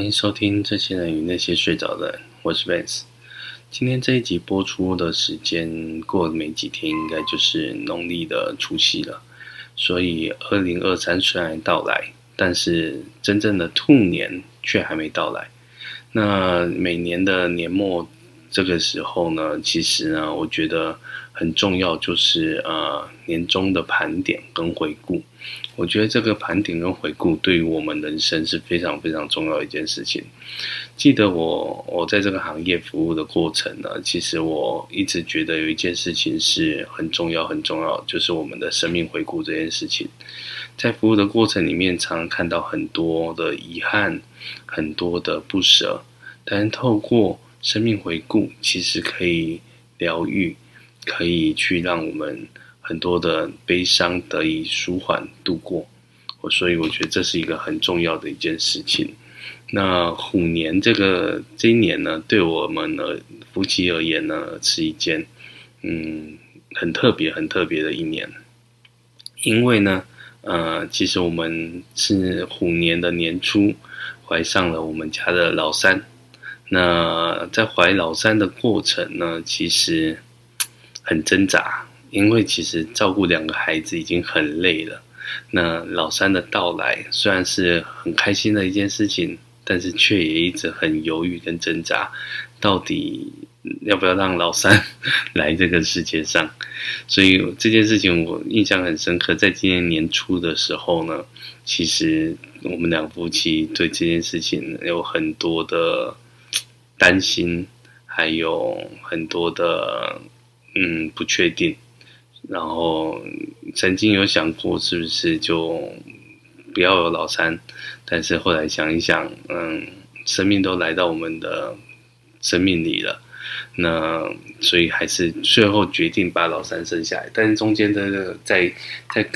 欢迎收听《这些人与那些睡着的人》，我是 Vance。今天这一集播出的时间过了没几天，应该就是农历的除夕了。所以，二零二三虽然到来，但是真正的兔年却还没到来。那每年的年末这个时候呢，其实呢，我觉得很重要，就是呃年终的盘点跟回顾。我觉得这个盘点跟回顾对于我们人生是非常非常重要的一件事情。记得我我在这个行业服务的过程呢，其实我一直觉得有一件事情是很重要很重要，就是我们的生命回顾这件事情。在服务的过程里面，常常看到很多的遗憾，很多的不舍，但透过生命回顾，其实可以疗愈，可以去让我们。很多的悲伤得以舒缓度过，我所以我觉得这是一个很重要的一件事情。那虎年这个这一年呢，对我们呢夫妻而言呢，是一件嗯很特别很特别的一年，因为呢，呃，其实我们是虎年的年初怀上了我们家的老三。那在怀老三的过程呢，其实很挣扎。因为其实照顾两个孩子已经很累了，那老三的到来虽然是很开心的一件事情，但是却也一直很犹豫跟挣扎，到底要不要让老三来这个世界上？所以这件事情我印象很深刻。在今年年初的时候呢，其实我们两夫妻对这件事情有很多的担心，还有很多的嗯不确定。然后曾经有想过是不是就不要有老三，但是后来想一想，嗯，生命都来到我们的生命里了，那所以还是最后决定把老三生下来。但是中间的在在。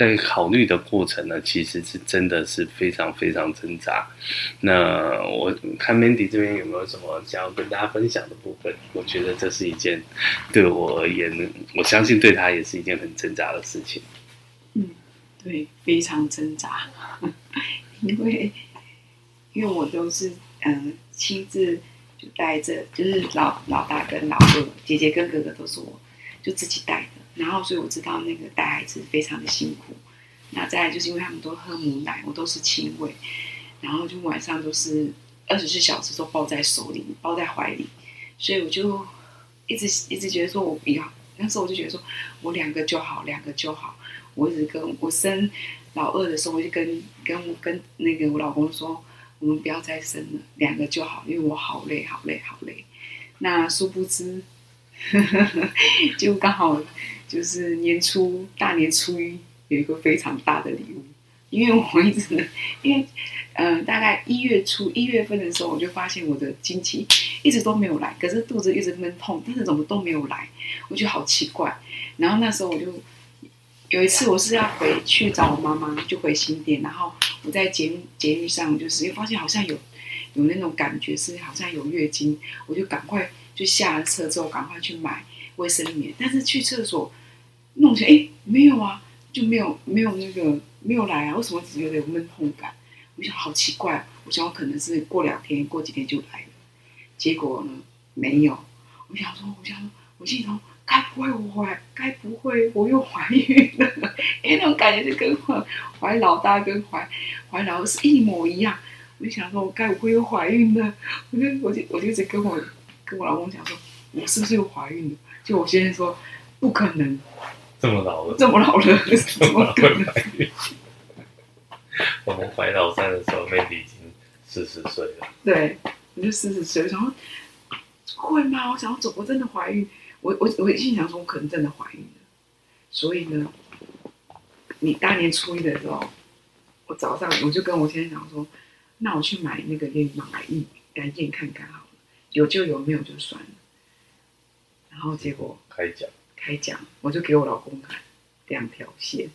在考虑的过程呢，其实是真的是非常非常挣扎。那我看 Mandy 这边有没有什么想要跟大家分享的部分？我觉得这是一件对我而言，我相信对他也是一件很挣扎的事情。嗯，对，非常挣扎，因为因为我都是嗯、亲自就带着，就是老老大跟老二，姐姐跟哥哥都是我就自己带的。然后，所以我知道那个带孩子非常的辛苦。那再来就是因为他们都喝母奶，我都是亲喂，然后就晚上都是二十四小时都抱在手里，抱在怀里，所以我就一直一直觉得说我不要。那时候我就觉得说我两个就好，两个就好。我一直跟我生老二的时候，我就跟跟跟那个我老公说，我们不要再生了，两个就好，因为我好累，好累，好累。那殊不知，呵 呵就刚好。就是年初大年初一有一个非常大的礼物，因为我一直，因为嗯、呃，大概一月初一月份的时候，我就发现我的经期一直都没有来，可是肚子一直闷痛，但是怎么都没有来，我觉得好奇怪。然后那时候我就有一次，我是要回去找我妈妈，就回新店，然后我在捷捷运上，就是又发现好像有有那种感觉是好像有月经，我就赶快就下了车之后赶快去买卫生棉，但是去厕所。弄起来，哎，没有啊，就没有没有那个没有来啊，为什么只觉得有闷痛感？我想好奇怪，我想我可能是过两天过几天就来了，结果呢没有。我想说，我想说，我心想，该不会我怀，该不会我又怀孕了？哎，那种感觉就跟怀怀老大跟怀怀老是一模一样。我就想说，我该不会又怀孕了？我就我就我就一直跟我跟我老公讲说，我是不是又怀孕了？就我先生说不可能。这么老了，这么老了，怎么可能？我们怀老三的时候，Mandy 已经四十岁了。对，我就四十岁，我想说会吗？我想走，我真的怀孕？我我我心想说，我可能真的怀孕了。所以呢，你大年初一的时候，我早上我就跟我先生讲说，那我去买那个验孕棒来验来验看看好了，有就有，没有就算了。然后结果开奖。开奖，我就给我老公看两条线，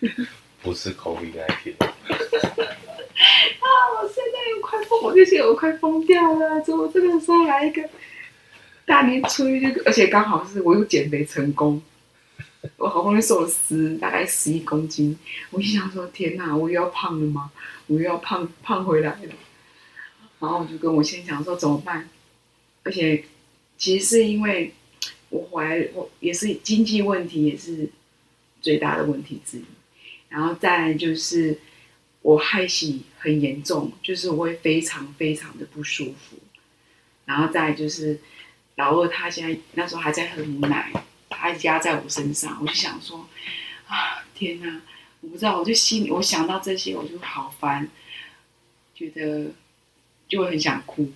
不是 COVID 那一天 啊！我现在又快疯，我这些我快疯掉了。怎么这个时候来一个大年初一就，而且刚好是我又减肥成功，我好不容易瘦了十大概十一公斤，我一想说天哪，我又要胖了吗？我又要胖胖回来了。然后我就跟我先生讲说怎么办，而且其实是因为我怀也是经济问题，也是最大的问题之一。然后再就是我害喜很严重，就是我会非常非常的不舒服。然后再就是老二他现在那时候还在喝母奶，他压在我身上，我就想说啊天哪！我不知道，我就心里我想到这些，我就好烦，觉得就很想哭，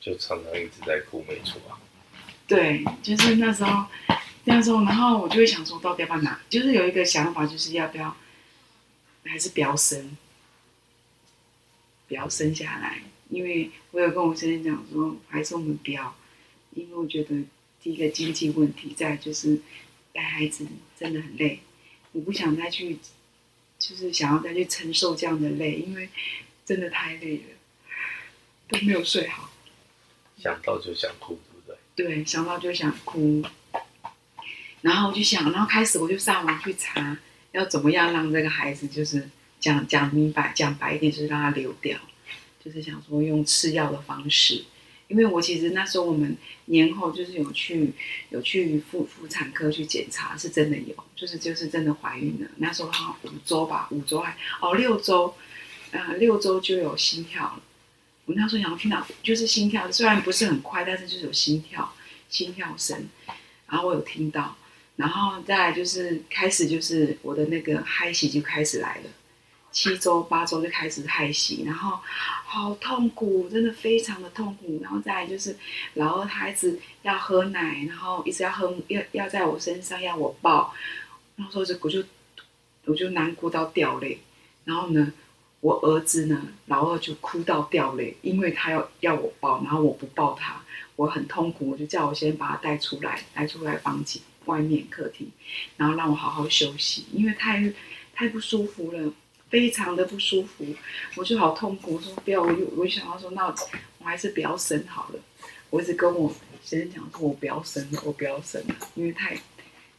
就常常一直在哭，没错啊。对，就是那时候，那时候，然后我就会想说，到底要不要拿？就是有一个想法，就是要不要，还是不要生，不要生下来，因为我有跟我先生讲说，还是我们不要，因为我觉得第一个经济问题，再就是带孩子真的很累。我不想再去，就是想要再去承受这样的累，因为真的太累了，都没有睡好。想到就想哭，对？想到就想哭。然后我就想，然后开始我就上网去查，要怎么样让这个孩子，就是讲讲明白，讲白一点，就是让他流掉，就是想说用吃药的方式。因为我其实那时候我们年后就是有去有去妇妇产科去检查，是真的有，就是就是真的怀孕了。那时候好像五周吧，五周还哦六周，呃六周就有心跳了。我那时候想要听到就是心跳，虽然不是很快，但是就是有心跳心跳声，然后我有听到，然后再来就是开始就是我的那个嗨喜就开始来了。七周八周就开始害喜，然后好痛苦，真的非常的痛苦。然后再来就是老二孩子要喝奶，然后一直要喝，要要在我身上要我抱，然后说这我就我就难过到掉泪。然后呢，我儿子呢，老二就哭到掉泪，因为他要要我抱，然后我不抱他，我很痛苦，我就叫我先把他带出来，带出来房间外面客厅，然后让我好好休息，因为太太不舒服了。非常的不舒服，我就好痛苦，说不要，我就我就想到说，那我还是不要生好了。我一直跟我先生讲说，我不要生了，我不要生了，因为太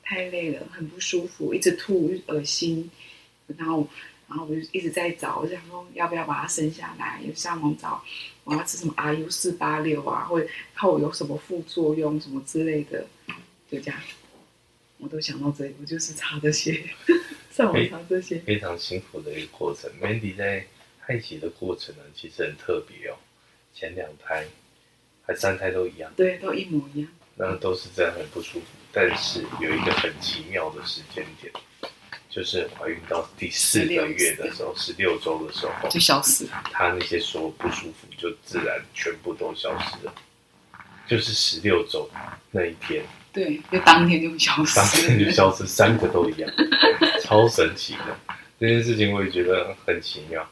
太累了，很不舒服，一直吐，恶心。然后然后我就一直在找，我就想说要不要把它生下来，有上网找我要吃什么 RU 四八六啊，或者看我有什么副作用什么之类的，就这样，我都想到这里，我就是查这些。上网查这些非常辛苦的一个过程。Mandy 在害喜的过程呢，其实很特别哦。前两胎还三胎都一样，对，都一模一样。那都是这样很不舒服，但是有一个很奇妙的时间点，就是怀孕到第四个月的时候，十六周的时候就消失了。他那些所有不舒服就自然全部都消失了，就是十六周那一天。对，就当天就消失，当天就消失，三个都一样，超神奇的。这件事情我也觉得很奇妙。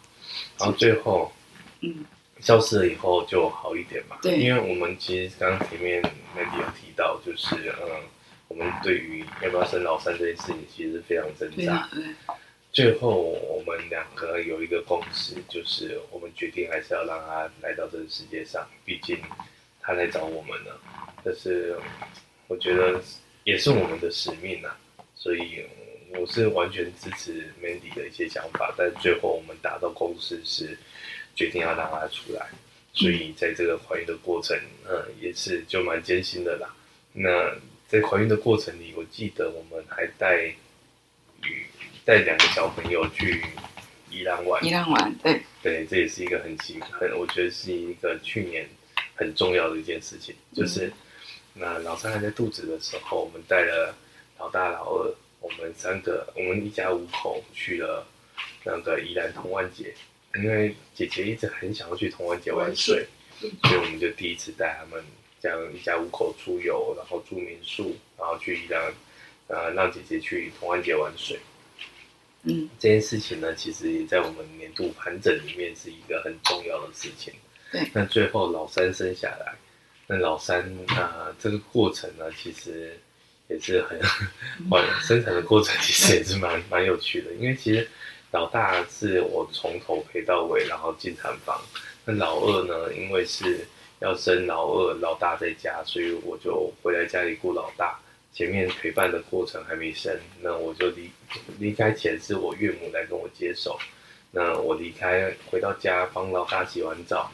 然后最后，嗯，消失了以后就好一点嘛。对，因为我们其实刚刚前面 Mandy 有提到，就是嗯，我们对于要不要生老三这件事情，其实非常挣扎。对。最后我们两个有一个共识，就是我们决定还是要让他来到这个世界上，毕竟他来找我们了。但是。我觉得也是我们的使命、啊，所以我是完全支持 Mandy 的一些想法，但最后我们达到共识是决定要让他出来，所以在这个怀孕的过程，嗯，也是就蛮艰辛的啦。那在怀孕的过程里，我记得我们还带与带两个小朋友去宜兰玩，宜兰玩，对，对，这也是一个很奇很，我觉得是一个去年很重要的一件事情，就是。嗯那老三还在肚子的时候，我们带了老大、老二，我们三个，我们一家五口去了那个宜兰童玩节，因为姐姐一直很想要去童玩节玩水，所以我们就第一次带他们这样一家五口出游，然后住民宿，然后去宜兰，呃，让姐姐去同安街玩水。嗯，这件事情呢，其实也在我们年度盘整里面是一个很重要的事情。对，那最后老三生下来。那老三啊、呃，这个过程呢，其实也是很，生产的过程其实也是蛮蛮有趣的。因为其实老大是我从头陪到尾，然后进产房。那老二呢，因为是要生老二，老大在家，所以我就回来家里顾老大。前面陪伴的过程还没生，那我就离离开前是我岳母来跟我接手。那我离开回到家，帮老大洗完澡。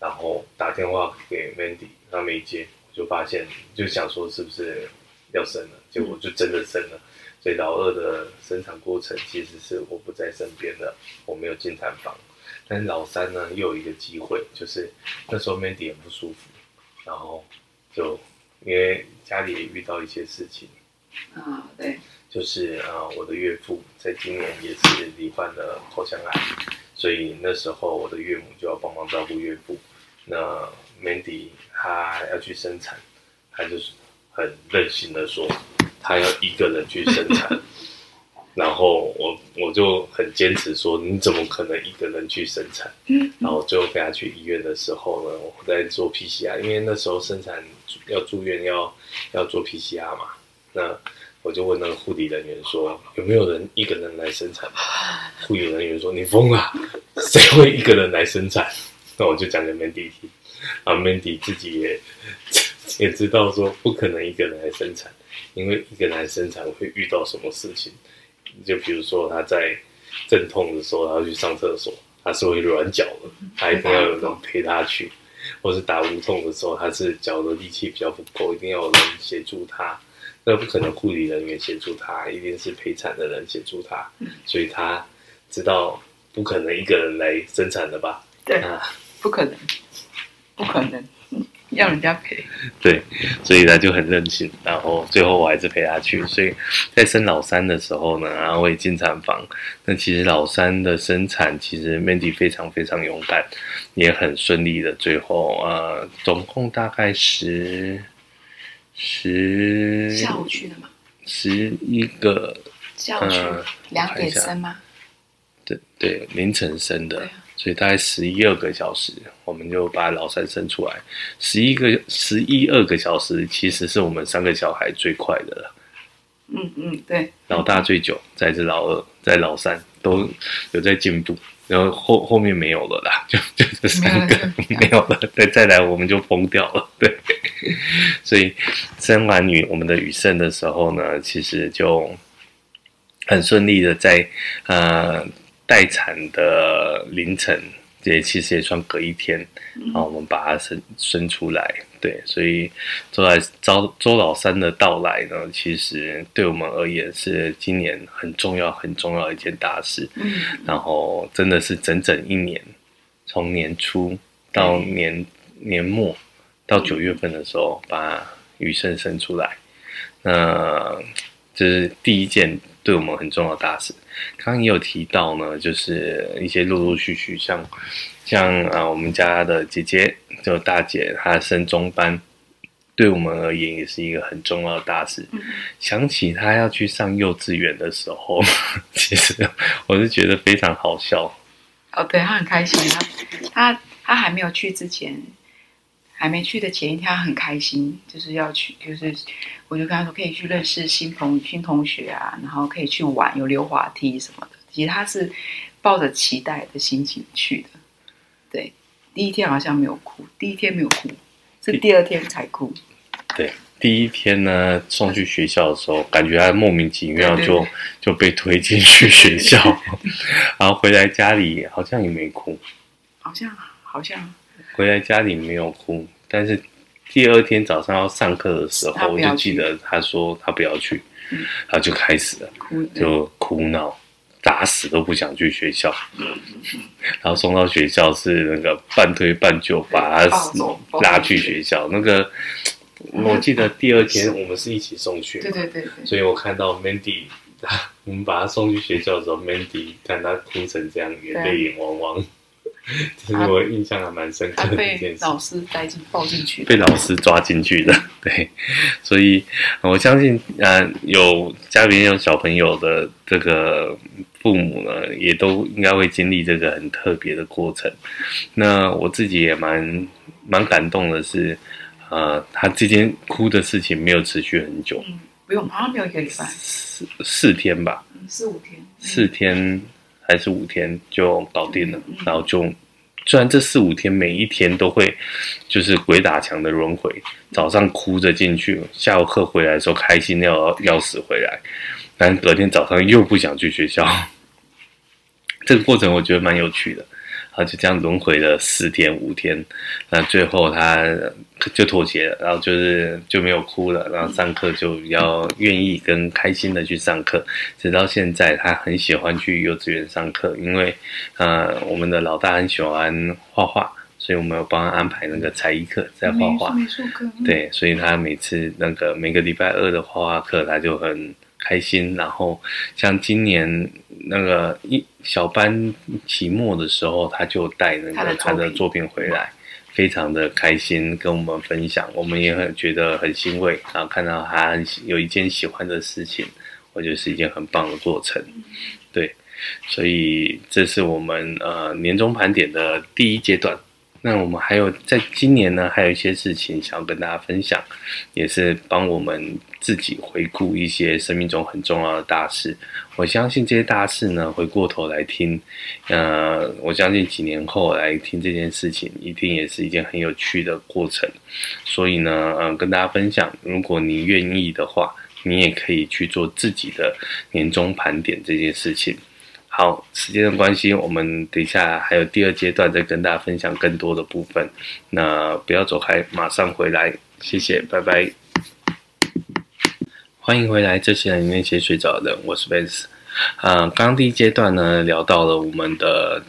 然后打电话给 Mandy，他没接，我就发现就想说是不是要生了，结果就真的生了。所以老二的生产过程其实是我不在身边的，我没有进产房。但是老三呢，又有一个机会，就是那时候 Mandy 很不舒服，然后就因为家里也遇到一些事情啊，对，就是啊，我的岳父在今年也是罹患了口腔癌，所以那时候我的岳母就要帮忙照顾岳父。那 Mandy 她要去生产，她就是很任性的说。她要一个人去生产，然后我我就很坚持说，你怎么可能一个人去生产？然后最后陪他去医院的时候呢，我在做 PCR，因为那时候生产要住院要要做 PCR 嘛。那我就问那个护理人员说，有没有人一个人来生产？护理人员说，你疯了，谁会一个人来生产？那我就讲给 Mandy 听，啊，Mandy 自己也 也知道说不可能一个人来生产。因为一个人来生产会遇到什么事情，就比如说他在阵痛的时候，他要去上厕所，他是会软脚的，他一定要有人陪他去；或是打无痛的时候，他是脚的力气比较不够，一定要有人协助他。那不可能护理人员协助他，一定是陪产的人协助他。所以他知道不可能一个人来生产的吧？对啊，不可能，不可能。要人家陪，对，所以他就很任性，然后最后我还是陪他去。所以在生老三的时候呢，然后会进产房。那其实老三的生产，其实 Mandy 非常非常勇敢，也很顺利的。最后呃，总共大概十十下午去的吗？十一个下午去两点生吗？对对，凌晨生的。所以大概十一二个小时，我们就把老三生出来。十一个十一二个小时，其实是我们三个小孩最快的了。嗯嗯，对。老大最久，再是老二，再老三都有在进步，然后后后面没有了啦，就就这三个没有了，再再来我们就疯掉了。对，所以生完女我们的雨盛的时候呢，其实就很顺利的在呃。待产的凌晨，也其实也算隔一天，然后我们把它生生出来。对，所以周来周周老三的到来呢，其实对我们而言是今年很重要、很重要的一件大事。嗯，然后真的是整整一年，从年初到年年末到九月份的时候，把雨生生出来，那这是第一件对我们很重要的大事。刚刚也有提到呢，就是一些陆陆续续像，像像啊，我们家的姐姐，就大姐，她升中班，对我们而言也是一个很重要的大事。嗯、想起她要去上幼稚园的时候，其实我是觉得非常好笑。哦，对，她很开心，她她她还没有去之前。还没去的前一天，他很开心，就是要去，就是我就跟他说可以去认识新朋新同学啊，然后可以去玩，有溜滑梯什么的。其实他是抱着期待的心情去的。对，第一天好像没有哭，第一天没有哭，是第二天才哭。对，第一天呢，送去学校的时候，感觉他莫名其妙就就被推进去学校，然后回来家里好像也没哭，好像好像。回来家里没有哭，但是第二天早上要上课的时候，我就记得他说他不要去，嗯、他就开始了，就哭闹，打死都不想去学校，嗯、然后送到学校是那个半推半就把他拉去学校。那个我记得第二天我们是一起送去，对对对，所以我看到 Mandy，我们把他送去学校的时候，Mandy 看他哭成这样，眼泪眼汪汪。其实我印象还蛮深刻的一件事，被老师带进抱进去，被老师抓进去的。对，所以我相信，呃，有家里面有小朋友的这个父母呢，也都应该会经历这个很特别的过程。那我自己也蛮蛮感动的是，呃，他这件哭的事情没有持续很久，嗯，不用，好像没有一个礼拜，四四天吧，四五天，四天。还是五天就搞定了，然后就虽然这四五天每一天都会就是鬼打墙的轮回，早上哭着进去，下午课回来的时候开心要要死回来，但隔天早上又不想去学校，这个过程我觉得蛮有趣的。后就这样轮回了四天五天，那最后他就妥协了，然后就是就没有哭了，然后上课就比较愿意跟开心的去上课，直到现在他很喜欢去幼稚园上课，因为呃我们的老大很喜欢画画，所以我们有帮他安排那个才艺课在画画，对，所以他每次那个每个礼拜二的画画课他就很。开心，然后像今年那个一小班期末的时候，他就带那个他的作品。回来，非常的开心跟我们分享，我们也很觉得很欣慰，然后看到他有一件喜欢的事情，我觉得是一件很棒的过程，对，所以这是我们呃年终盘点的第一阶段。那我们还有在今年呢，还有一些事情想要跟大家分享，也是帮我们自己回顾一些生命中很重要的大事。我相信这些大事呢，回过头来听，呃，我相信几年后来听这件事情，一定也是一件很有趣的过程。所以呢，嗯、呃，跟大家分享，如果你愿意的话，你也可以去做自己的年终盘点这件事情。好，时间的关系，我们等一下还有第二阶段再跟大家分享更多的部分。那不要走开，马上回来，谢谢，拜拜。欢迎回来，这些人那些睡着的，我是 Vance。啊，刚刚第一阶段呢，聊到了我们的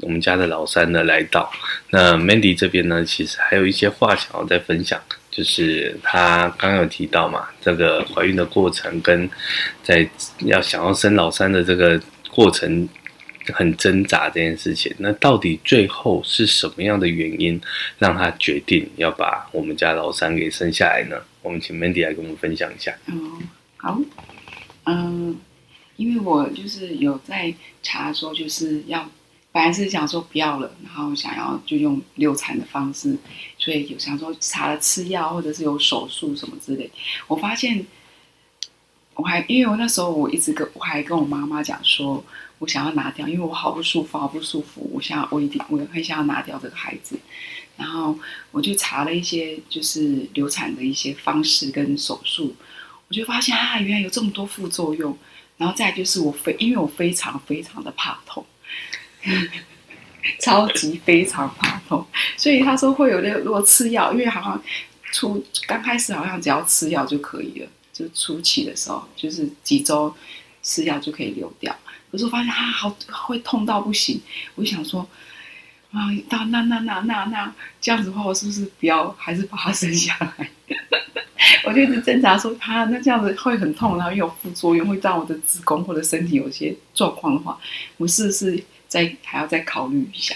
我们家的老三的来到。那 Mandy 这边呢，其实还有一些话想要再分享，就是他刚有提到嘛，这个怀孕的过程跟在要想要生老三的这个。过程很挣扎这件事情，那到底最后是什么样的原因让他决定要把我们家老三给生下来呢？我们请 Mandy 来跟我们分享一下。嗯，好，嗯，因为我就是有在查说，就是要本来是想说不要了，然后想要就用流产的方式，所以有想说查了吃药或者是有手术什么之类，我发现。我还因为我那时候我一直跟我还跟我妈妈讲说，我想要拿掉，因为我好不舒服，好不舒服，我想要我一定我很想要拿掉这个孩子，然后我就查了一些就是流产的一些方式跟手术，我就发现啊，原来有这么多副作用，然后再就是我非因为我非常非常的怕痛，超级非常怕痛，所以他说会有那个如果吃药，因为好像出刚开始好像只要吃药就可以了。就初期的时候，就是几周吃药就可以流掉。可是我发现啊，好会痛到不行。我就想说，啊，那那那那那那这样子的话，我是不是不要，还是把它生下来？我就一直挣扎说，啊，那这样子会很痛，然后又有副作用，会让我的子宫或者身体有些状况的话，我是不是再还要再考虑一下？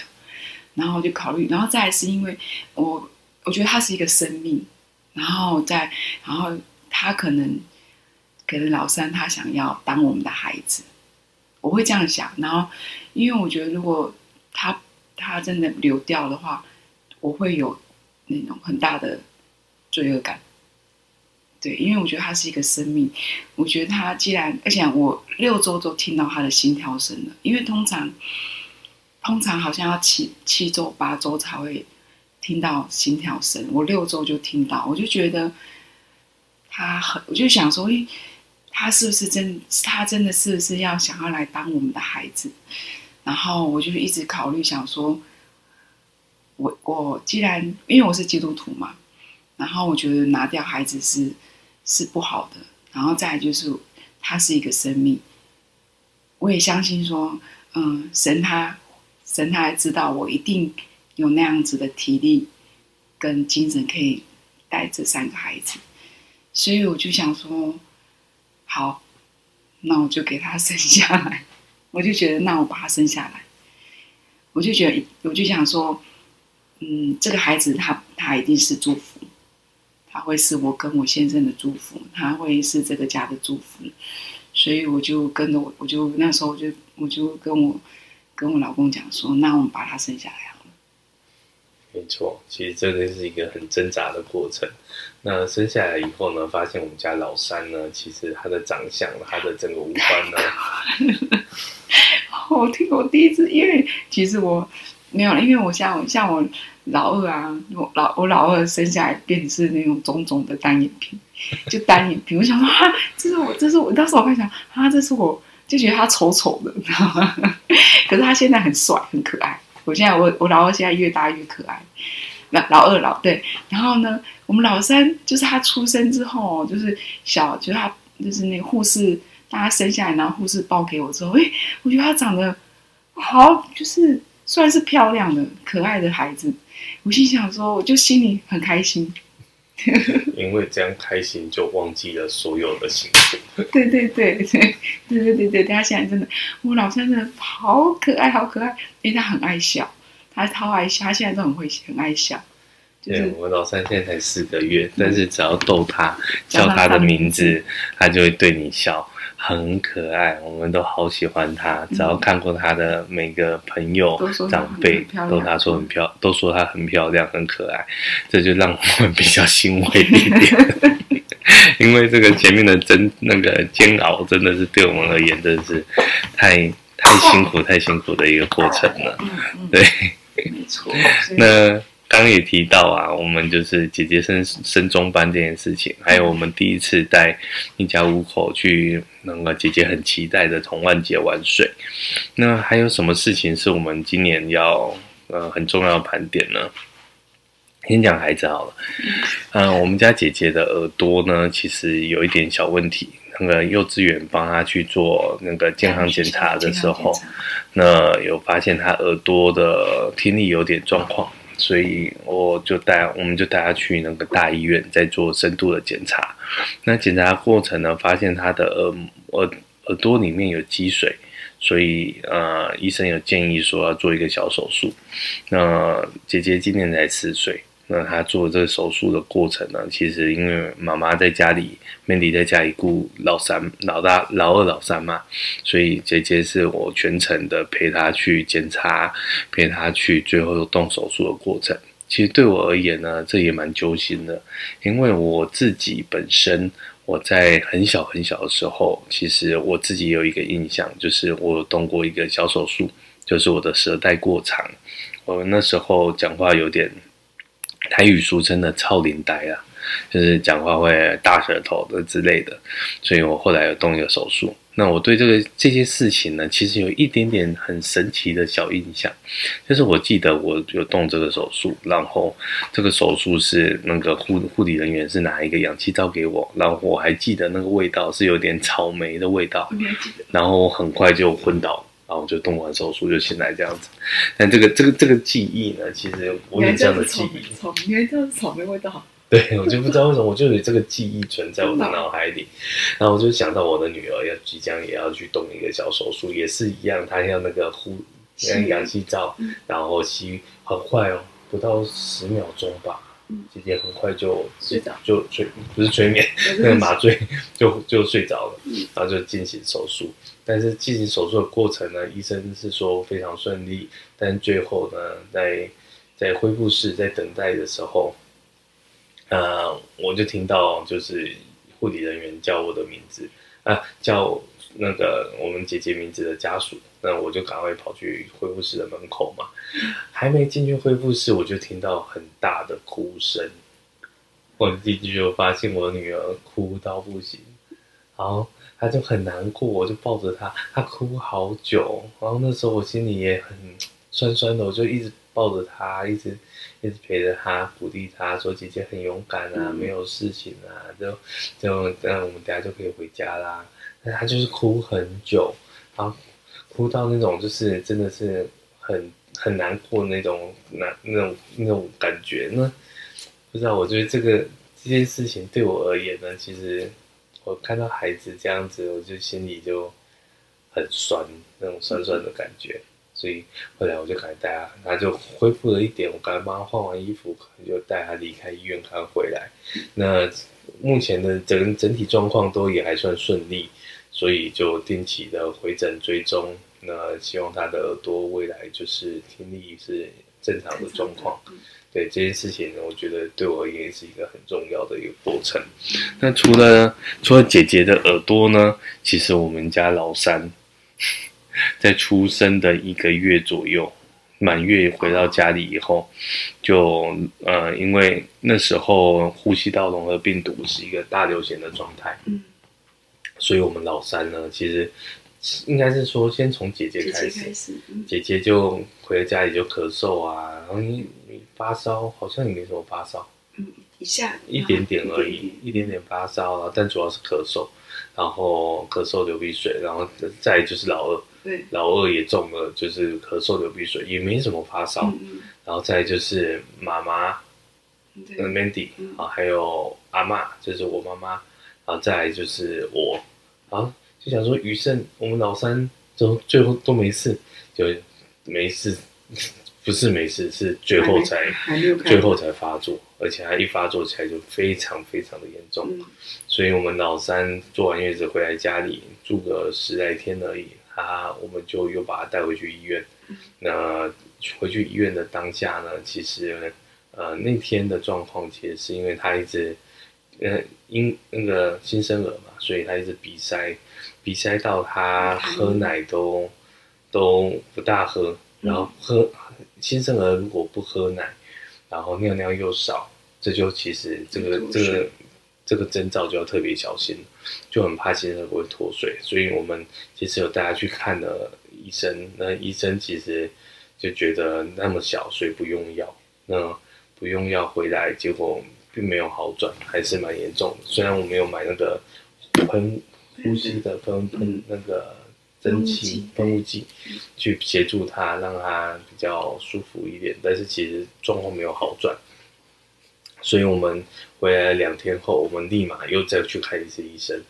然后就考虑，然后再是因为我我觉得它是一个生命，然后再然后。他可能，可能老三他想要当我们的孩子，我会这样想。然后，因为我觉得如果他他真的流掉的话，我会有那种很大的罪恶感。对，因为我觉得他是一个生命。我觉得他既然，而且我六周都听到他的心跳声了。因为通常，通常好像要七七周八周才会听到心跳声，我六周就听到，我就觉得。他很，我就想说，诶，他是不是真？他真的是不是要想要来当我们的孩子？然后我就一直考虑，想说，我我既然因为我是基督徒嘛，然后我觉得拿掉孩子是是不好的。然后再就是，他是一个生命，我也相信说，嗯，神他神他还知道我一定有那样子的体力跟精神可以带这三个孩子。所以我就想说，好，那我就给他生下来。我就觉得，那我把他生下来，我就觉得，我就想说，嗯，这个孩子他他一定是祝福，他会是我跟我先生的祝福，他会是这个家的祝福。所以我就跟着我，我就那时候我就我就跟我跟我老公讲说，那我们把他生下来好了。没错，其实这个是一个很挣扎的过程。那生下来以后呢，发现我们家老三呢，其实他的长相，他的整个五官呢，我听我第一次，因为其实我没有，因为我像我像我老二啊，我老我老二生下来变是那种肿肿的单眼皮，就单眼皮。我想说啊，这是我，这是我，当时我在想啊，这是我，就觉得他丑丑的，你知道吗？可是他现在很帅，很可爱。我现在我我老二现在越大越可爱，那老二老对，然后呢，我们老三就是他出生之后，就是小，就是他就是那个护士，大家生下来，然后护士抱给我之后，哎，我觉得他长得好，就是算是漂亮的可爱的孩子，我心想说，我就心里很开心。因为这样开心，就忘记了所有的辛苦。对对对对对对对对，他现在真的，我老三真的好可爱，好可爱。因为他很爱笑，他超爱笑，他现在都很会很爱笑。就是、对，我老三现在才四个月，但是只要逗他，叫他的名字，他就会对你笑。很可爱，我们都好喜欢他。只要看过他的每个朋友、嗯、长辈，都他说很漂，都说他很漂亮、很可爱，这就让我们比较欣慰一点。因为这个前面的真那个煎熬，真的是对我们而言，真的是太太辛苦、太辛苦的一个过程了。对，没错。那。刚刚也提到啊，我们就是姐姐升升中班这件事情，还有我们第一次带一家五口去那个姐姐很期待的童万节玩水。那还有什么事情是我们今年要呃很重要的盘点呢？先讲孩子好了，嗯、呃，我们家姐姐的耳朵呢，其实有一点小问题。那个幼稚园帮他去做那个健康检查的时候，那有发现他耳朵的听力有点状况。所以我就带，我们就带他去那个大医院，再做深度的检查。那检查过程呢，发现他的耳耳耳朵里面有积水，所以呃，医生有建议说要做一个小手术。那姐姐今年才四岁。那他做这个手术的过程呢，其实因为妈妈在家里，Mandy 在家里顾老三、老大、老二、老三嘛，所以姐姐是我全程的陪他去检查，陪他去最后动手术的过程。其实对我而言呢，这也蛮揪心的，因为我自己本身我在很小很小的时候，其实我自己有一个印象，就是我有动过一个小手术，就是我的舌带过长，我那时候讲话有点。台语俗称的“超龄呆”啊，就是讲话会大舌头的之类的，所以我后来有动一个手术。那我对这个这些事情呢，其实有一点点很神奇的小印象，就是我记得我有动这个手术，然后这个手术是那个护护理人员是拿一个氧气罩给我，然后我还记得那个味道是有点草莓的味道，然后我很快就昏倒。然后就动完手术就醒来这样子，但这个这个这个记忆呢，其实我有这样的记忆。草莓，因为这样草莓味道。对，我就不知道为什么，我就有这个记忆存在我的脑海里。然后我就想到我的女儿要即将也要去动一个小手术，也是一样，她要那个呼那个氧气罩，然后吸很快哦，不到十秒钟吧。姐姐很快就睡着，就睡不是催眠，那个麻醉就就睡着了，然后就进行手术。但是进行手术的过程呢，医生是说非常顺利，但最后呢，在在恢复室在等待的时候，呃，我就听到就是护理人员叫我的名字啊、叫那个我们姐姐名字的家属，那我就赶快跑去恢复室的门口嘛，还没进去恢复室，我就听到很大的哭声，我进去就发现我女儿哭到不行，然后。他就很难过，我就抱着他，他哭好久。然后那时候我心里也很酸酸的，我就一直抱着他，一直一直陪着他，鼓励他说：“姐姐很勇敢啊，没有事情啊，就就这样，我们等下就可以回家啦。”但他就是哭很久，然后哭到那种就是真的是很很难过那种那那种那种感觉。那不知道，我觉得这个这件事情对我而言呢，其实。我看到孩子这样子，我就心里就很酸，那种酸酸的感觉。所以后来我就赶快带他，他就恢复了一点。我赶快帮他换完衣服，可能就带他离开医院，刚回来。那目前的整整体状况都也还算顺利，所以就定期的回诊追踪。那希望他的耳朵未来就是听力是正常的状况。对这件事情呢，我觉得对我而言是一个很重要的一个过程。那除了除了姐姐的耳朵呢，其实我们家老三在出生的一个月左右，满月回到家里以后，就呃，因为那时候呼吸道融合病毒是一个大流行的状态，所以我们老三呢，其实应该是说先从姐姐开始，姐姐开始，嗯，姐姐就回到家里就咳嗽啊，然后发烧，好像也没什么发烧，嗯，一下。一点点而已，一点点发烧，但主要是咳嗽，然后咳嗽流鼻水，然后再就是老二，对，老二也中了，就是咳嗽流鼻水，也没什么发烧，嗯嗯，然后再就是妈妈，嗯，Mandy 啊，还有阿妈，就是我妈妈，然后再来就是我，然后。就想说余生，我们老三都最后都没事，就没事，不是没事，是最后才最后才发作，而且他一发作起来就非常非常的严重，嗯、所以我们老三坐完月子回来家里住个十来天而已，他我们就又把他带回去医院。嗯、那回去医院的当下呢，其实呃那天的状况其实是因为他一直呃因那个新生儿嘛，所以他一直鼻塞。鼻塞到他喝奶都、嗯、都不大喝，然后喝新生儿如果不喝奶，然后尿尿又少，这就其实这个这个这个征兆就要特别小心，就很怕新生儿不会脱水，所以我们其实有带他去看了医生，那医生其实就觉得那么小，所以不用药，那不用药回来，结果并没有好转，还是蛮严重的。虽然我没有买那个喷。呼吸的喷喷那个蒸汽喷雾剂，去协助他，让他比较舒服一点。但是其实状况没有好转，所以我们回来两天后，我们立马又再去看一次医生。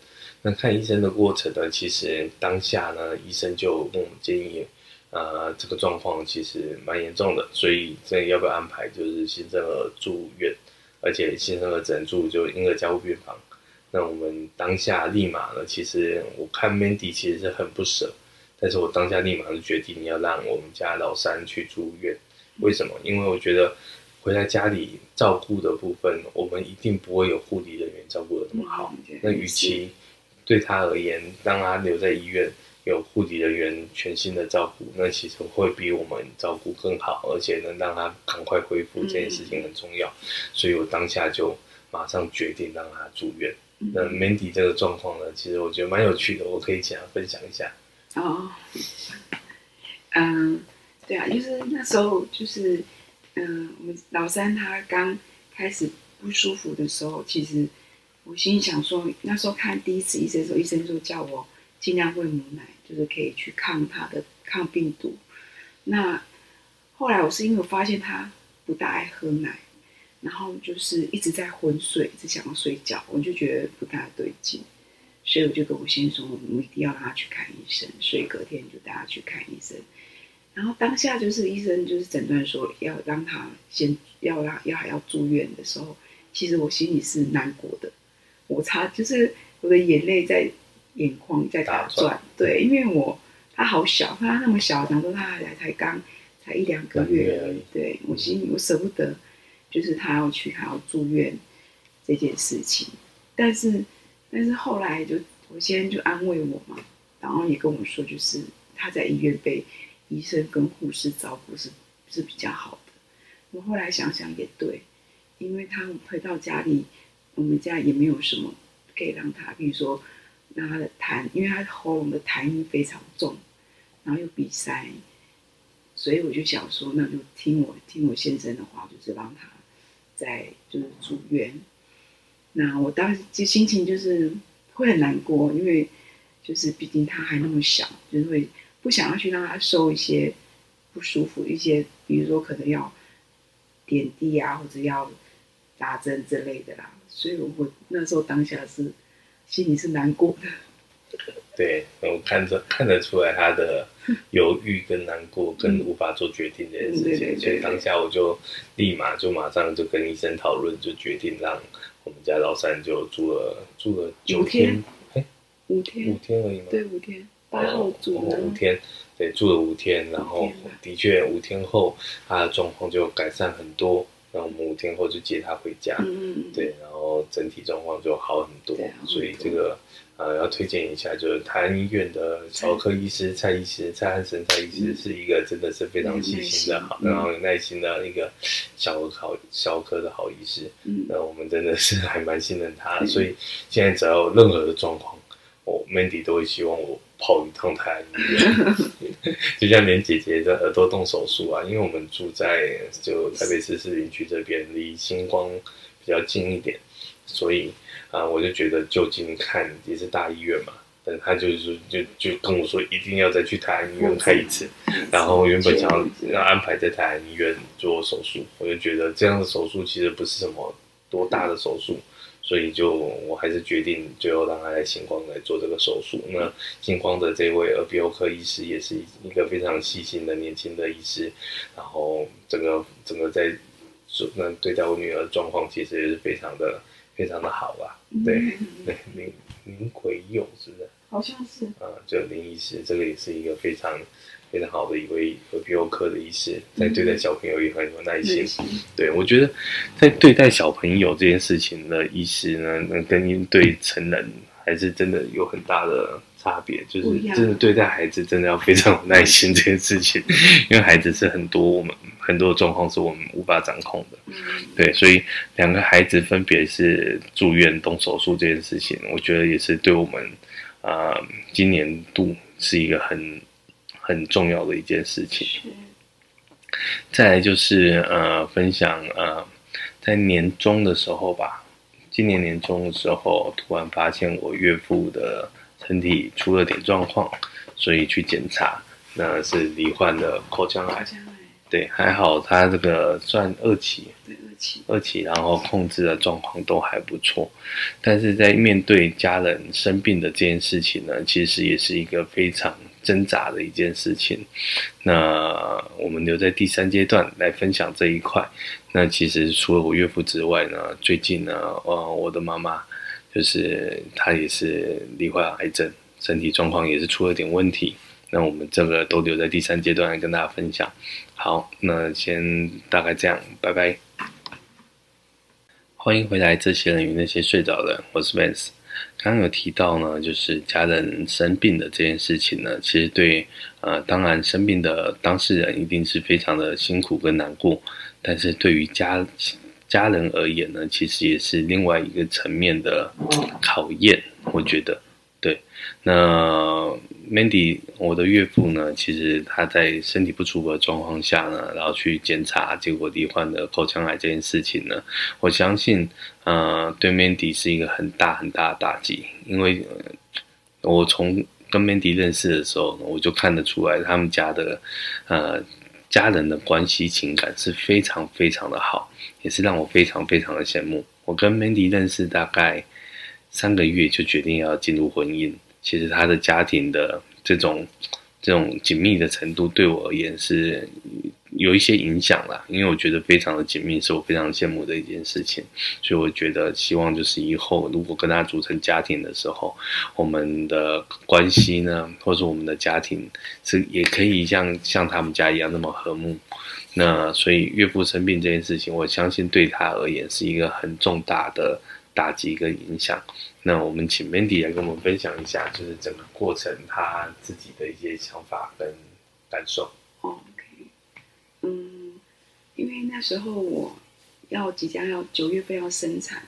那看医生的过程呢，其实当下呢，医生就跟我们建议，呃，这个状况其实蛮严重的，所以这要不要安排就是新生儿住院，而且新生儿只能住就婴儿加护病房。那我们当下立马呢，其实我看 Mandy 其实是很不舍，但是我当下立马就决定要让我们家老三去住院。为什么？因为我觉得回来家里照顾的部分，我们一定不会有护理人员照顾的那么好。那与其对他而言，让他留在医院有护理人员全心的照顾，那其实会比我们照顾更好，而且能让他赶快恢复，这件事情很重要。所以我当下就马上决定让他住院。那 Mandy 这个状况呢，其实我觉得蛮有趣的，我可以请他分享一下。哦，嗯，对啊，就是那时候，就是嗯，我们老三他刚开始不舒服的时候，其实我心里想说，那时候看第一次医生的时候，医生说叫我尽量喂母奶，就是可以去抗他的抗病毒。那后来我是因为我发现他不大爱喝奶。然后就是一直在昏睡，一直想要睡觉，我就觉得不太对劲，所以我就跟我先生说，我们一定要让他去看医生，所以隔天就带他去看医生。然后当下就是医生就是诊断说要让他先要让要还要住院的时候，其实我心里是难过的，我擦，就是我的眼泪在眼眶在打转，对，因为我他好小，他那么小，然后他还来才刚才一两个月而已，对，我心里我舍不得。就是他要去，他要住院这件事情，但是，但是后来就我先生就安慰我嘛，然后也跟我说，就是他在医院被医生跟护士照顾是是比较好的。我后来想想也对，因为他回到家里，我们家也没有什么可以让他，比如说让他的痰，因为他喉咙的痰音非常重，然后又鼻塞，所以我就想说，那就听我听我先生的话，就是让他。在就是住院，那我当时就心情就是会很难过，因为就是毕竟他还那么小，就是会不想要去让他受一些不舒服，一些比如说可能要点滴啊，或者要打针之类的啦，所以我那时候当下是心里是难过的。对，我看着看得出来他的 犹豫跟难过，跟无法做决定这件事情，所以当下我就立马就马上就跟医生讨论，就决定让我们家老三就住了住了九天，哎，五天。五天而已吗？对，五天，八号住了五天，对，住了五天，然后的确五天后他的状况就改善很多，然后我们五天后就接他回家，嗯，对，然后整体状况就好很多，所以这个。呃，要推荐一下，就是台安医院的小儿科医师蔡医师，蔡汉生蔡医师是一个真的是非常细心的好，然后有耐心的一个小儿好小儿科的好医师。嗯，那我们真的是还蛮信任他，所以现在只要有任何的状况，我 Mandy 都会希望我跑一趟台安医院，就像连姐姐的耳朵动手术啊，因为我们住在就台北市市林区这边，离星光比较近一点，所以啊，我就觉得就近看也是大医院嘛。但他就是说，就就跟我说，一定要再去台安医院看一次。然后原本想要安排在台安医院做手术，我就觉得这样的手术其实不是什么多大的手术。所以就我还是决定最后让他来新光来做这个手术。那新光的这位耳鼻喉科医师也是一个非常细心的年轻的医师，然后整个整个在那对待我女儿状况其实也是非常的非常的好吧？对对，林林奎佑是不是？好像是啊，就林医师，这个也是一个非常。非常好的一位耳鼻喉科的医师，在对待小朋友也很有耐心。嗯、对，我觉得在对待小朋友这件事情的医师呢，能跟对成人还是真的有很大的差别。就是真的对待孩子，真的要非常有耐心这件事情，因为孩子是很多我们很多的状况是我们无法掌控的。嗯、对，所以两个孩子分别是住院动手术这件事情，我觉得也是对我们啊、呃，今年度是一个很。很重要的一件事情。再来就是呃，分享呃，在年终的时候吧，今年年终的时候，突然发现我岳父的身体出了点状况，所以去检查，那是罹患的口腔癌。对，还好他这个算二期。对，二期。二期，然后控制的状况都还不错，但是在面对家人生病的这件事情呢，其实也是一个非常。挣扎的一件事情，那我们留在第三阶段来分享这一块。那其实除了我岳父之外呢，最近呢，呃，我的妈妈就是她也是罹患癌症，身体状况也是出了点问题。那我们这个都留在第三阶段来跟大家分享。好，那先大概这样，拜拜。欢迎回来，这些人与那些睡着的，我是 Vance。刚刚有提到呢，就是家人生病的这件事情呢，其实对，呃，当然生病的当事人一定是非常的辛苦跟难过，但是对于家家人而言呢，其实也是另外一个层面的考验，我觉得。对，那 Mandy，我的岳父呢，其实他在身体不舒服的状况下呢，然后去检查，结果罹患的口腔癌这件事情呢，我相信，呃，对 Mandy 是一个很大很大的打击，因为，我从跟 Mandy 认识的时候，我就看得出来他们家的，呃，家人的关系情感是非常非常的好，也是让我非常非常的羡慕。我跟 Mandy 认识大概。三个月就决定要进入婚姻，其实他的家庭的这种这种紧密的程度，对我而言是有一些影响啦。因为我觉得非常的紧密，是我非常羡慕的一件事情。所以我觉得希望就是以后如果跟他组成家庭的时候，我们的关系呢，或者我们的家庭是也可以像像他们家一样那么和睦。那所以岳父生病这件事情，我相信对他而言是一个很重大的。打击跟影响，那我们请 Mandy 来跟我们分享一下，就是整个过程他自己的一些想法跟感受。OK，嗯，因为那时候我要即将要九月份要生产，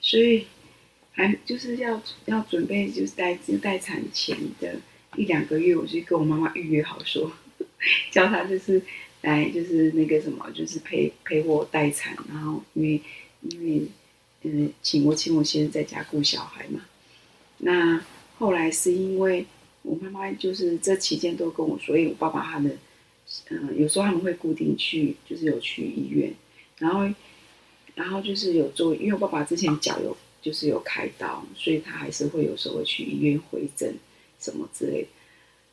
所以还就是要要准备，就是待就待产前的一两个月，我就跟我妈妈预约好说，叫她就是来就是那个什么，就是陪陪我待产，然后因为因为。嗯，请我请我先生在家顾小孩嘛。那后来是因为我妈妈就是这期间都跟我说，因为我爸爸他的，嗯，有时候他们会固定去，就是有去医院，然后然后就是有做，因为我爸爸之前脚有就是有开刀，所以他还是会有时候会去医院回诊什么之类的。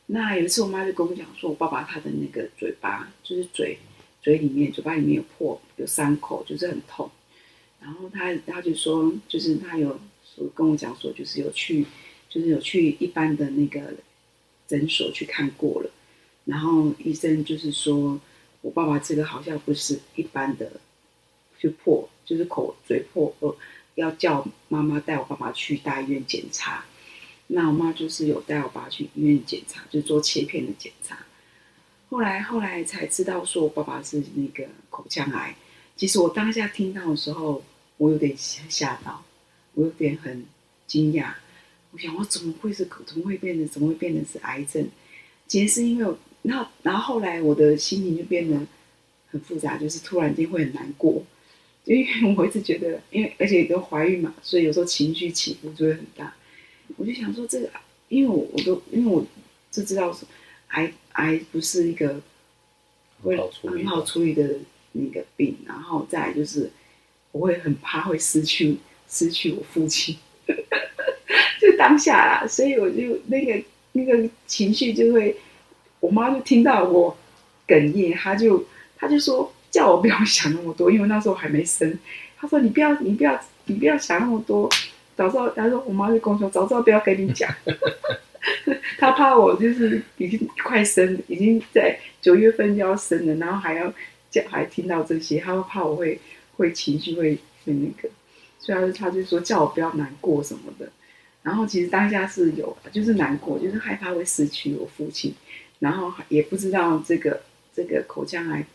那有一次我妈就跟我讲说，我爸爸他的那个嘴巴就是嘴嘴里面嘴巴里面有破有伤口，就是很痛。然后他他就说，就是他有跟我讲说，就是有去，就是有去一般的那个诊所去看过了。然后医生就是说，我爸爸这个好像不是一般的，就破，就是口嘴破，呃，要叫妈妈带我爸爸去大医院检查。那我妈就是有带我爸去医院检查，就做切片的检查。后来后来才知道说我爸爸是那个口腔癌。其实我当下听到的时候，我有点吓吓到，我有点很惊讶。我想我怎么会是怎么会变成怎么会变成是癌症？其实是因为我，然后然后后来我的心情就变得很复杂，就是突然间会很难过，因为我一直觉得，因为而且都怀孕嘛，所以有时候情绪起伏就会很大。我就想说这个，因为我我都因为我就知道说癌癌不是一个会很好处理的那个病，然后再来就是我会很怕会失去失去我父亲。就当下啦，所以我就那个那个情绪就会，我妈就听到我哽咽，她就她就说叫我不要想那么多，因为那时候还没生。她说你不要你不要你不要想那么多，早知道她说我妈就跟我说早知道不要跟你讲，她怕我就是已经快生，已经在九月份就要生了，然后还要叫还听到这些，她会怕我会会情绪会会那个。所以他就说叫我不要难过什么的，然后其实当下是有，就是难过，就是害怕会失去我父亲，然后也不知道这个这个口腔癌，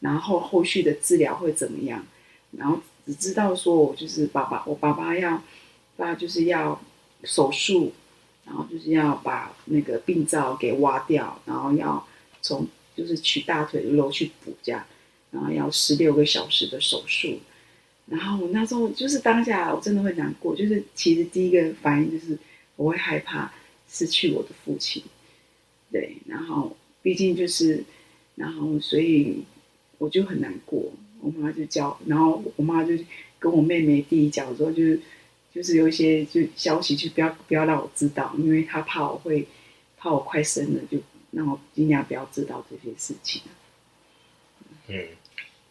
然后后续的治疗会怎么样，然后只知道说我就是爸爸，我爸爸要，爸就是要手术，然后就是要把那个病灶给挖掉，然后要从就是取大腿的肉去补这样，然后要十六个小时的手术。然后我那时候就是当下，我真的会难过。就是其实第一个反应就是我会害怕失去我的父亲，对。然后毕竟就是，然后所以我就很难过。我妈就叫，然后我妈就跟我妹妹弟弟讲说，就是就是有一些就消息，就不要不要让我知道，因为她怕我会怕我快生了，就让我尽量不要知道这些事情。嗯，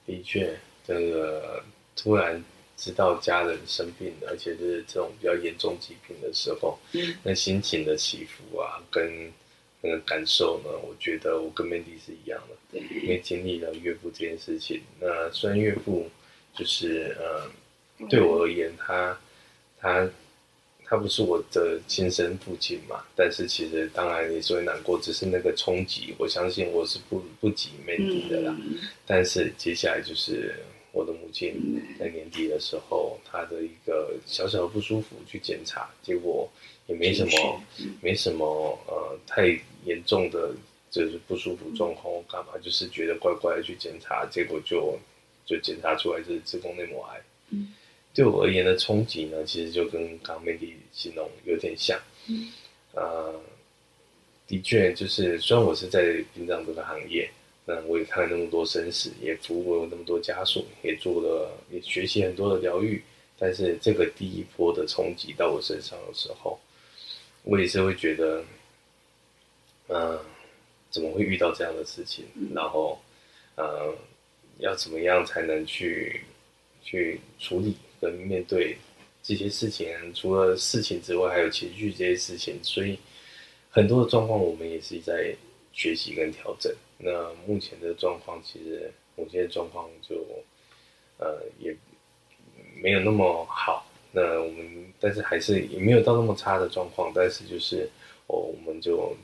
的确，这个。突然知道家人生病了，而且是这种比较严重疾病的时候，嗯，那心情的起伏啊，跟那个感受呢，我觉得我跟 Mandy 是一样的，对，因为经历了岳父这件事情。那虽然岳父就是呃，对我而言，他他他不是我的亲生父亲嘛，但是其实当然也是会难过，只是那个冲击，我相信我是不不及 Mandy 的啦，嗯。但是接下来就是。我的母亲在年底的时候，她的一个小小的不舒服去检查，结果也没什么，没什么呃太严重的就是不舒服状况，干嘛就是觉得怪怪的去检查，结果就就检查出来是子宫内膜癌。嗯，对我而言的冲击呢，其实就跟刚刚 Mandy 形容有点像。嗯，呃，的确就是虽然我是在殡葬这个行业。那我也看了那么多生死，也服务了那么多家属，也做了，也学习很多的疗愈。但是这个第一波的冲击到我身上的时候，我也是会觉得，嗯、呃，怎么会遇到这样的事情？然后，呃，要怎么样才能去去处理跟面对这些事情？除了事情之外，还有情绪这些事情，所以很多的状况，我们也是在学习跟调整。那目前的状况，其实目前的状况就，呃，也没有那么好。那我们，但是还是也没有到那么差的状况。但是就是，哦，我们就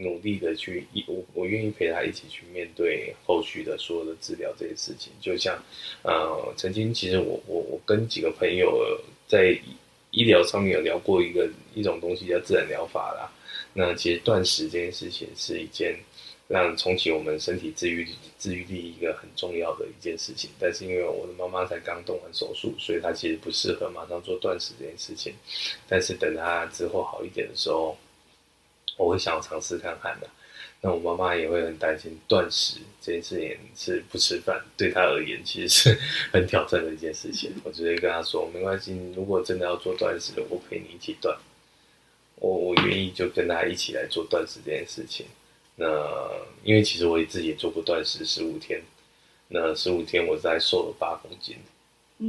努力的去一，我我愿意陪他一起去面对后续的所有的治疗这些事情。就像，呃，曾经其实我我我跟几个朋友在医疗上面有聊过一个一种东西叫自然疗法啦。那其实断食这件事情是一件。让重启我们身体自愈自愈力一个很重要的一件事情，但是因为我的妈妈才刚动完手术，所以她其实不适合马上做断食这件事情。但是等她之后好一点的时候，我会想要尝试看看的。那我妈妈也会很担心断食这件事情是不吃饭，对她而言其实是很挑战的一件事情。我直接跟她说，没关系，如果真的要做断食，我陪你一起断，我我愿意就跟她一起来做断食这件事情。那因为其实我也自己也做过断食十五天，那十五天我在瘦了八公斤，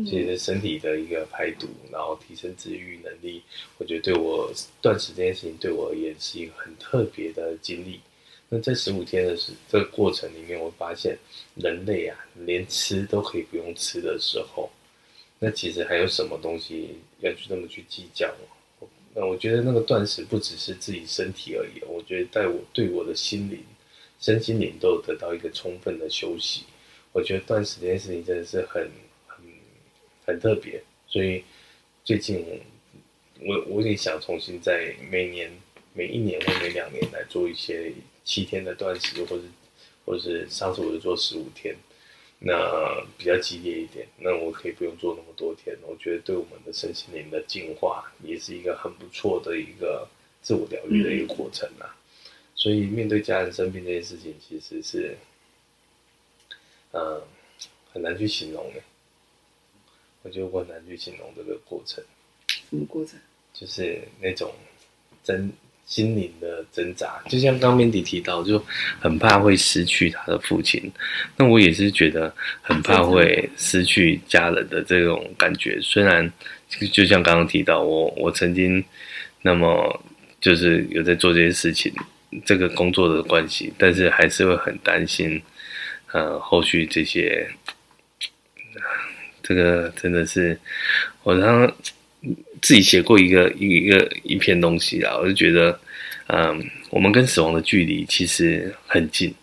其实身体的一个排毒，然后提升自愈能力，我觉得对我断食这件事情对我而言是一个很特别的经历。那在十五天的时这个过程里面，我发现人类啊，连吃都可以不用吃的时候，那其实还有什么东西要去那么去计较？那我觉得那个断食不只是自己身体而已，我觉得在我对我的心灵、身心灵都得到一个充分的休息。我觉得断食这件事情真的是很、很、特别。所以最近我我也想重新在每年每一年或每两年来做一些七天的断食，或是或是上次我就做十五天，那比较激烈一点，那我可以不用做那么多天，我觉得对我们的身心灵的进化也是一个很不错的一个自我疗愈的一个过程啊。嗯、所以面对家人生病这件事情，其实是，嗯、呃，很难去形容的。我觉得我很难去形容这个过程。什么过程？就是那种真心灵的挣扎，就像刚 Mandy 提到，就很怕会失去他的父亲。那我也是觉得很怕会失去家人的这种感觉。虽然就像刚刚提到，我我曾经那么就是有在做这些事情，这个工作的关系，但是还是会很担心，呃，后续这些，这个真的是我常常。自己写过一个一个一篇东西啊，我就觉得，嗯，我们跟死亡的距离其实很近，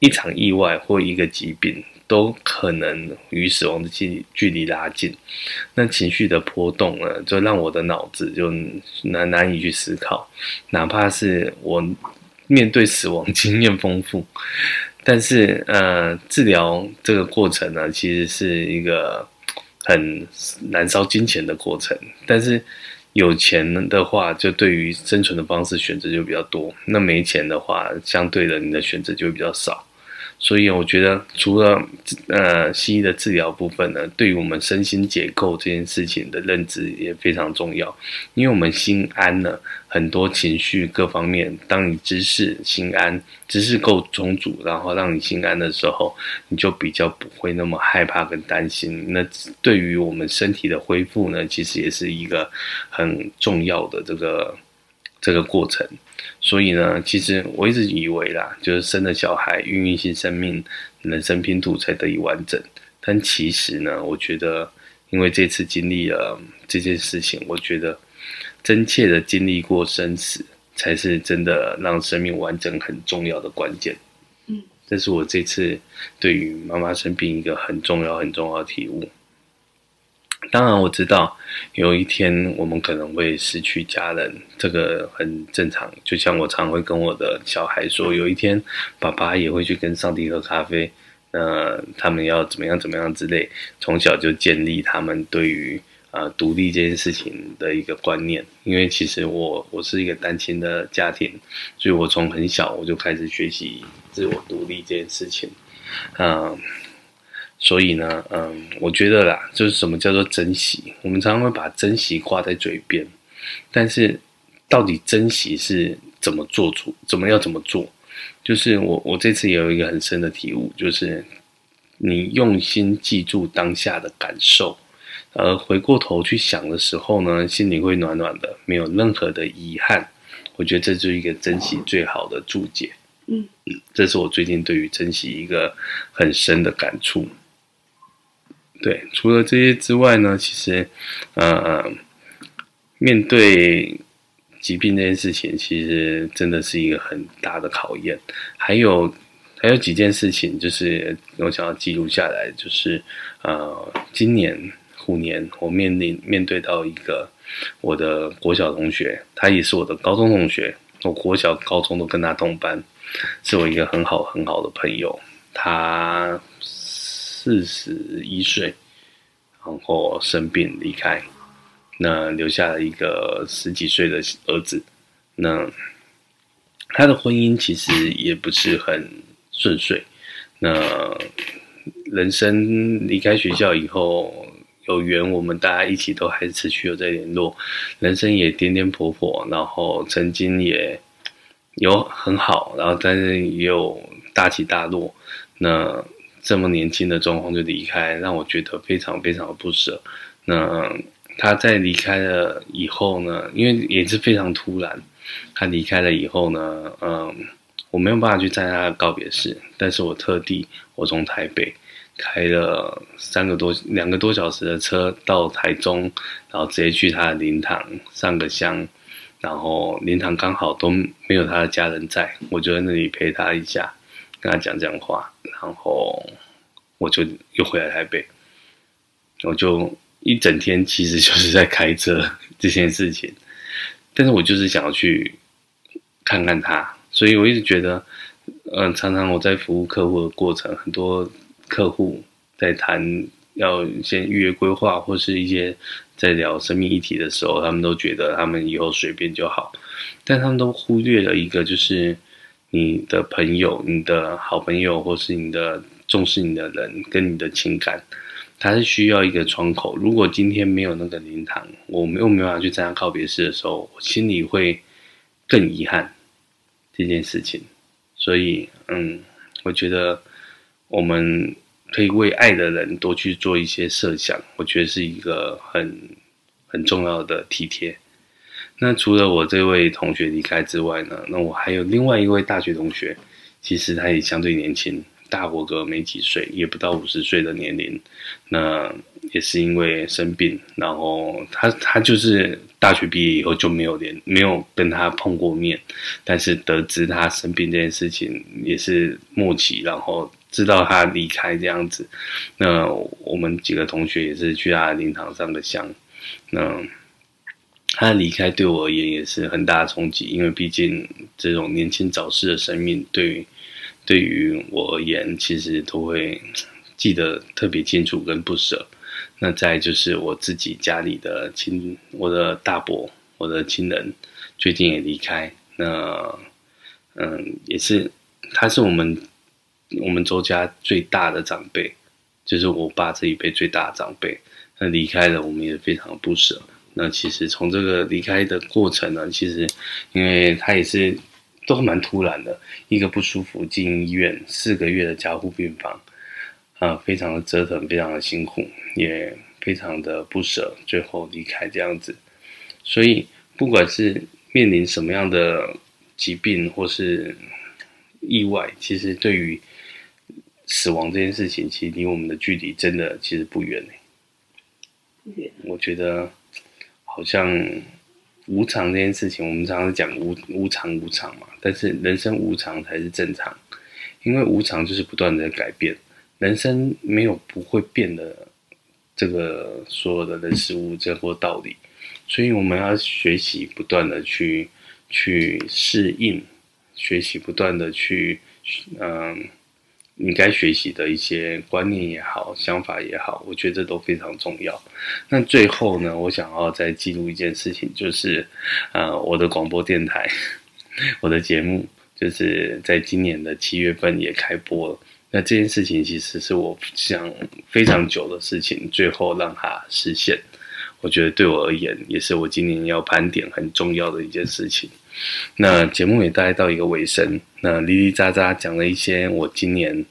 一场意外或一个疾病都可能与死亡的距距离拉近。那情绪的波动呢，就让我的脑子就难难以去思考，哪怕是我面对死亡 经验丰富，但是呃，治疗这个过程呢，其实是一个。很燃烧金钱的过程，但是有钱的话，就对于生存的方式选择就比较多；那没钱的话，相对的你的选择就会比较少。所以我觉得，除了呃西医的治疗部分呢，对于我们身心结构这件事情的认知也非常重要。因为我们心安了，很多情绪各方面，当你知识心安，知识够充足，然后让你心安的时候，你就比较不会那么害怕跟担心。那对于我们身体的恢复呢，其实也是一个很重要的这个这个过程。所以呢，其实我一直以为啦，就是生了小孩，孕育新生命，人生拼图才得以完整。但其实呢，我觉得，因为这次经历了这件事情，我觉得真切的经历过生死，才是真的让生命完整很重要的关键。嗯，这是我这次对于妈妈生病一个很重要、很重要的体悟。当然我知道，有一天我们可能会失去家人，这个很正常。就像我常会跟我的小孩说，有一天爸爸也会去跟上帝喝咖啡，呃，他们要怎么样怎么样之类，从小就建立他们对于啊、独立这件事情的一个观念。因为其实我我是一个单亲的家庭，所以我从很小我就开始学习自我独立这件事情，嗯、所以呢，嗯，我觉得啦，就是什么叫做珍惜？我们常常会把珍惜挂在嘴边，但是到底珍惜是怎么做出？怎么要怎么做？就是我我这次也有一个很深的体悟，就是你用心记住当下的感受，而回过头去想的时候呢，心里会暖暖的，没有任何的遗憾。我觉得这就是一个珍惜最好的注解。嗯，这是我最近对于珍惜一个很深的感触。对，除了这些之外呢，其实，呃，面对疾病这件事情，其实真的是一个很大的考验。还有，还有几件事情，就是我想要记录下来，就是，呃，今年虎年，我面临面对到一个我的国小同学，他也是我的高中同学，我国小、高中都跟他同班，是我一个很好很好的朋友，他。四十一岁，然后生病离开，那留下了一个十几岁的儿子。那他的婚姻其实也不是很顺遂。那人生离开学校以后，有缘我们大家一起都还是持续有在联络。人生也颠颠簸簸，然后曾经也有很好，然后但是也有大起大落。那这么年轻的状况就离开，让我觉得非常非常的不舍。那他在离开了以后呢，因为也是非常突然，他离开了以后呢，嗯，我没有办法去参加告别式，但是我特地我从台北开了三个多两个多小时的车到台中，然后直接去他的灵堂上个香，然后灵堂刚好都没有他的家人在，我就在那里陪他一下。跟他讲讲话，然后我就又回来台北，我就一整天其实就是在开车这件事情，但是我就是想要去看看他，所以我一直觉得，嗯、呃，常常我在服务客户的过程，很多客户在谈要先预约规划或是一些在聊生命议题的时候，他们都觉得他们以后随便就好，但他们都忽略了一个，就是你的朋友、你的好朋友或是你的重视你的人跟你的情感。他是需要一个窗口。如果今天没有那个灵堂，我们又没办法去参加告别式的时候，我心里会更遗憾这件事情。所以，嗯，我觉得我们可以为爱的人多去做一些设想，我觉得是一个很很重要的体贴。那除了我这位同学离开之外呢，那我还有另外一位大学同学，其实他也相对年轻。大我个没几岁，也不到五十岁的年龄，那也是因为生病，然后他他就是大学毕业以后就没有连没有跟他碰过面，但是得知他生病这件事情也是默契，然后知道他离开这样子，那我们几个同学也是去他灵堂上的香，那他离开对我而言也是很大的冲击，因为毕竟这种年轻早逝的生命对于。对于我而言，其实都会记得特别清楚跟不舍。那再就是我自己家里的亲，我的大伯，我的亲人最近也离开。那嗯，也是，他是我们我们周家最大的长辈，就是我爸这一辈最大的长辈。那离开了，我们也非常不舍。那其实从这个离开的过程呢，其实因为他也是。都蛮突然的，一个不舒服进医院四个月的加护病房，啊，非常的折腾，非常的辛苦，也非常的不舍，最后离开这样子。所以，不管是面临什么样的疾病或是意外，其实对于死亡这件事情，其实离我们的距离真的其实不远呢。不远。我觉得好像。无常这件事情，我们常常讲无无常无常嘛，但是人生无常才是正常，因为无常就是不断的改变，人生没有不会变的这个所有的人事物这或道理，所以我们要学习不断的去去适应，学习不断的去嗯。你该学习的一些观念也好，想法也好，我觉得这都非常重要。那最后呢，我想要再记录一件事情，就是，呃，我的广播电台，我的节目，就是在今年的七月份也开播了。那这件事情其实是我想非常久的事情，最后让它实现。我觉得对我而言，也是我今年要盘点很重要的一件事情。那节目也大概到一个尾声，那哩哩喳喳讲了一些我今年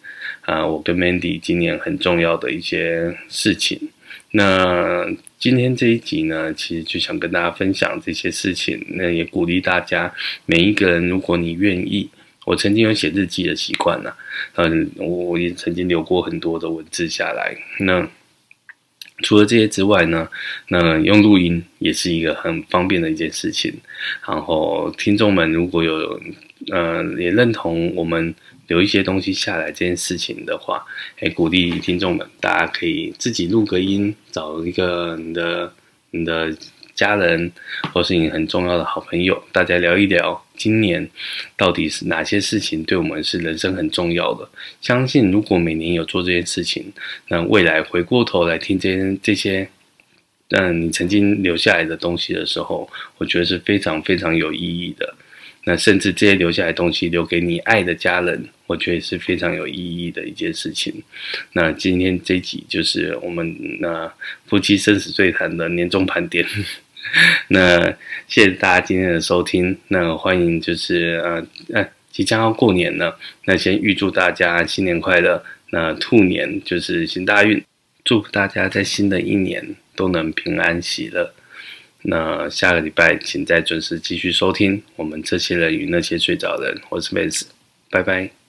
啊，我跟 Mandy 今年很重要的一些事情。那今天这一集呢，其实就想跟大家分享这些事情。那也鼓励大家，每一个人，如果你愿意，我曾经有写日记的习惯呢，嗯，我也曾经留过很多的文字下来。那除了这些之外呢，那用录音也是一个很方便的一件事情。然后听众们如果有呃也认同我们留一些东西下来这件事情的话，诶，鼓励听众们，大家可以自己录个音，找一个你的你的。家人，或是你很重要的好朋友，大家聊一聊今年到底是哪些事情对我们是人生很重要的。相信如果每年有做这件事情，那未来回过头来听这这些，嗯，你曾经留下来的东西的时候，我觉得是非常非常有意义的。那甚至这些留下来的东西留给你爱的家人，我觉得是非常有意义的一件事情。那今天这集就是我们那夫妻生死对谈的年终盘点。那谢谢大家今天的收听。那欢迎就是呃呃即将要过年了，那先预祝大家新年快乐。那兔年就是行大运，祝福大家在新的一年都能平安喜乐。那下个礼拜请再准时继续收听我们这些人与那些睡着的人，我是妹子拜拜。